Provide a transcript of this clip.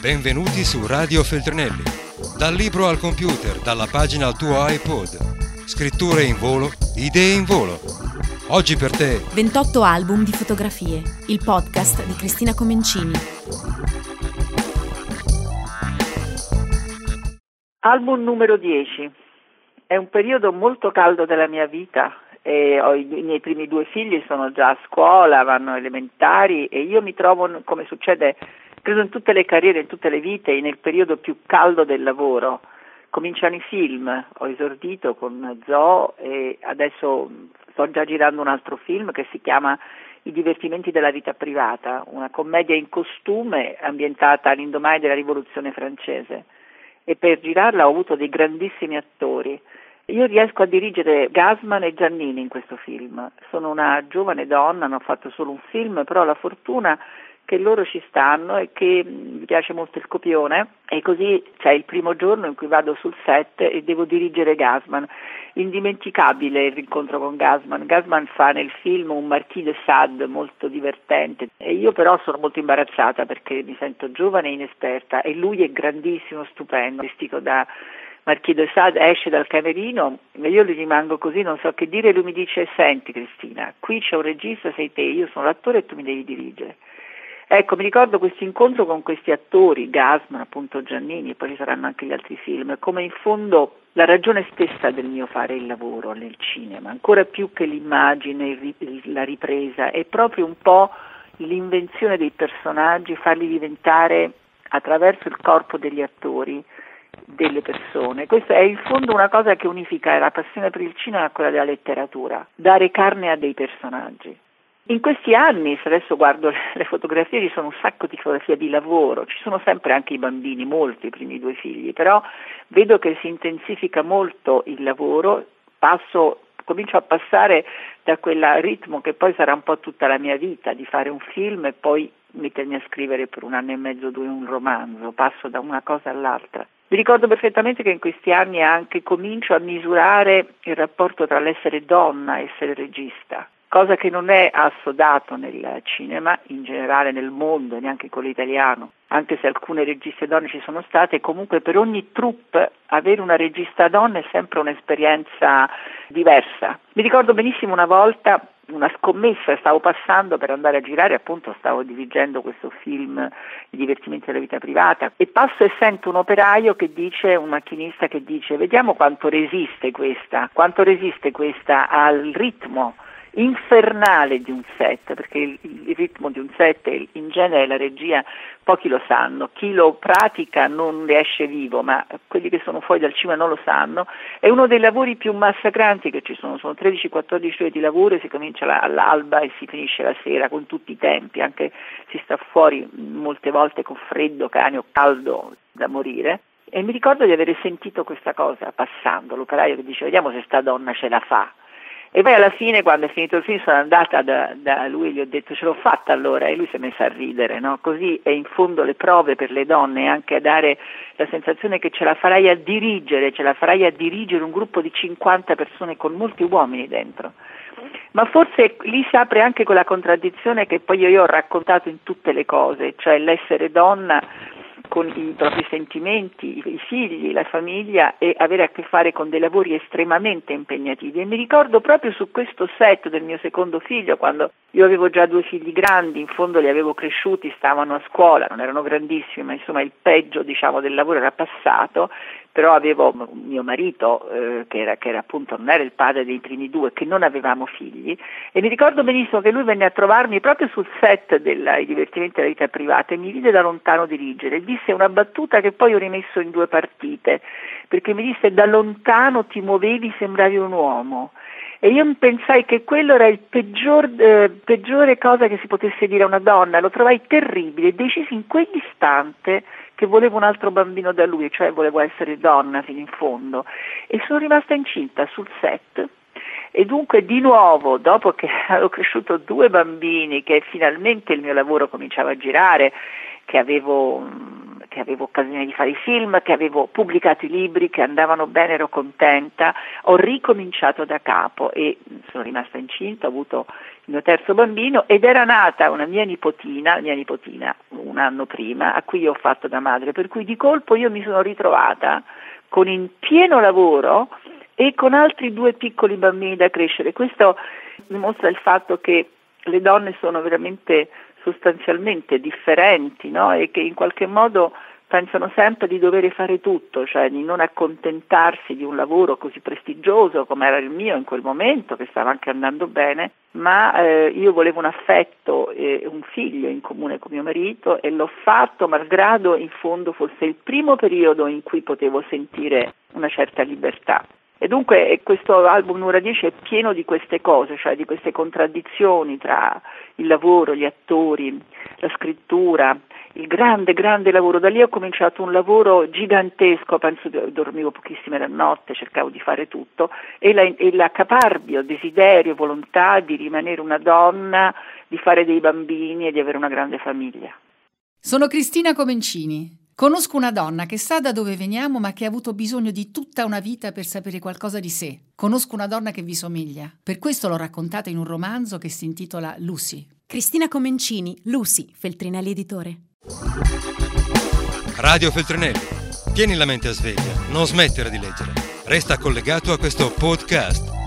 Benvenuti su Radio Feltrinelli. Dal libro al computer, dalla pagina al tuo iPod. Scritture in volo, idee in volo. Oggi per te 28 album di fotografie, il podcast di Cristina Comencini. Album numero 10. È un periodo molto caldo della mia vita. E ho i, I miei primi due figli sono già a scuola, vanno elementari e io mi trovo, come succede credo in tutte le carriere, in tutte le vite, nel periodo più caldo del lavoro. Cominciano i film, ho esordito con Zoo e adesso sto già girando un altro film che si chiama I divertimenti della vita privata, una commedia in costume ambientata all'indomani della rivoluzione francese e per girarla ho avuto dei grandissimi attori. Io riesco a dirigere Gasman e Giannini in questo film. Sono una giovane donna, non ho fatto solo un film, però ho la fortuna che loro ci stanno e che mm, mi piace molto il copione e così c'è il primo giorno in cui vado sul set e devo dirigere Gasman. Indimenticabile il rincontro con Gasman. Gasman fa nel film un Marquis de Sade molto divertente e io però sono molto imbarazzata perché mi sento giovane e inesperta e lui è grandissimo, stupendo, vestito da Marquis de Sade esce dal camerino e io gli rimango così, non so che dire, lui mi dice senti Cristina, qui c'è un regista, sei te, io sono l'attore e tu mi devi dirigere. Ecco, mi ricordo questo incontro con questi attori, Gasman, appunto Giannini, poi ci saranno anche gli altri film, come in fondo la ragione stessa del mio fare il lavoro nel cinema, ancora più che l'immagine, la ripresa, è proprio un po' l'invenzione dei personaggi, farli diventare attraverso il corpo degli attori delle persone. Questa è in fondo una cosa che unifica la passione per il cinema a quella della letteratura, dare carne a dei personaggi. In questi anni, se adesso guardo le fotografie, ci sono un sacco di fotografie di lavoro, ci sono sempre anche i bambini, molti, i primi due figli, però vedo che si intensifica molto il lavoro, passo, comincio a passare da quel ritmo che poi sarà un po' tutta la mia vita, di fare un film e poi mettermi a scrivere per un anno e mezzo, due un romanzo, passo da una cosa all'altra. Mi ricordo perfettamente che in questi anni anche comincio a misurare il rapporto tra l'essere donna e essere regista cosa che non è assodato nel cinema, in generale nel mondo, neanche quello italiano, anche se alcune registe donne ci sono state, comunque per ogni troupe avere una regista donna è sempre un'esperienza diversa. Mi ricordo benissimo una volta una scommessa, stavo passando per andare a girare, appunto stavo dirigendo questo film I divertimenti della vita privata e passo e sento un operaio che dice, un macchinista che dice vediamo quanto resiste questa, quanto resiste questa al ritmo infernale di un set, perché il, il, ritmo di un set in genere la regia pochi lo sanno, chi lo pratica non ne esce vivo, ma quelli che sono fuori dal cinema non lo sanno, è uno dei lavori più massacranti che ci sono, sono 13-14 ore di lavoro e si comincia all'alba e si finisce la sera con tutti i tempi, anche si sta fuori molte volte con freddo, cane o caldo da morire. E mi ricordo di aver sentito questa cosa passando, l'operaio che dice vediamo se sta donna ce la fa, e poi alla fine, quando è finito il film, sono andata da, da lui e gli ho detto ce l'ho fatta allora e lui si è messo a ridere, no? Così è in fondo le prove per le donne anche a dare la sensazione che ce la farai a dirigere, ce la farai a dirigere un gruppo di 50 persone con molti uomini dentro. Ma forse lì si apre anche quella contraddizione che poi io, io ho raccontato in tutte le cose, cioè l'essere donna con i propri sentimenti, i figli, la famiglia e avere a che fare con dei lavori estremamente impegnativi. E mi ricordo proprio su questo set del mio secondo figlio, quando io avevo già due figli grandi, in fondo li avevo cresciuti, stavano a scuola, non erano grandissimi, ma insomma il peggio diciamo, del lavoro era passato però avevo mio marito eh, che, era, che, era, appunto non era il padre dei primi due, che non avevamo figli e mi ricordo benissimo che lui venne a trovarmi proprio sul set dei divertimenti della vita privata e mi vide da lontano dirigere. E disse una battuta che poi ho rimesso in due partite perché mi disse da lontano ti muovevi sembravi un uomo e io pensai che quello era il peggior, eh, peggiore cosa che si potesse dire a una donna, lo trovai terribile, decisi in quell'istante che volevo un altro bambino da lui, cioè volevo essere donna fino in fondo. E sono rimasta incinta sul set. E dunque di nuovo, dopo che avevo cresciuto due bambini, che finalmente il mio lavoro cominciava a girare, che avevo che avevo occasione di fare i film, che avevo pubblicato i libri, che andavano bene, ero contenta, ho ricominciato da capo e sono rimasta incinta, ho avuto il mio terzo bambino ed era nata una mia nipotina, mia nipotina un anno prima, a cui ho fatto da madre, per cui di colpo io mi sono ritrovata con in pieno lavoro e con altri due piccoli bambini da crescere. Questo dimostra il fatto che le donne sono veramente sostanzialmente differenti no? e che in qualche modo pensano sempre di dover fare tutto, cioè di non accontentarsi di un lavoro così prestigioso come era il mio in quel momento, che stava anche andando bene, ma eh, io volevo un affetto e un figlio in comune con mio marito e l'ho fatto malgrado in fondo fosse il primo periodo in cui potevo sentire una certa libertà. E dunque questo album numero 10 è pieno di queste cose, cioè di queste contraddizioni tra il lavoro, gli attori, la scrittura, il grande, grande lavoro. Da lì ho cominciato un lavoro gigantesco, penso che dormivo pochissime la notte, cercavo di fare tutto, e, la, e l'accaparvio, desiderio, volontà di rimanere una donna, di fare dei bambini e di avere una grande famiglia. Sono Cristina Comencini. Conosco una donna che sa da dove veniamo ma che ha avuto bisogno di tutta una vita per sapere qualcosa di sé. Conosco una donna che vi somiglia. Per questo l'ho raccontata in un romanzo che si intitola Lucy. Cristina Comencini, Lucy, Feltrinelli Editore. Radio Feltrinelli. Tieni la mente a sveglia, non smettere di leggere. Resta collegato a questo podcast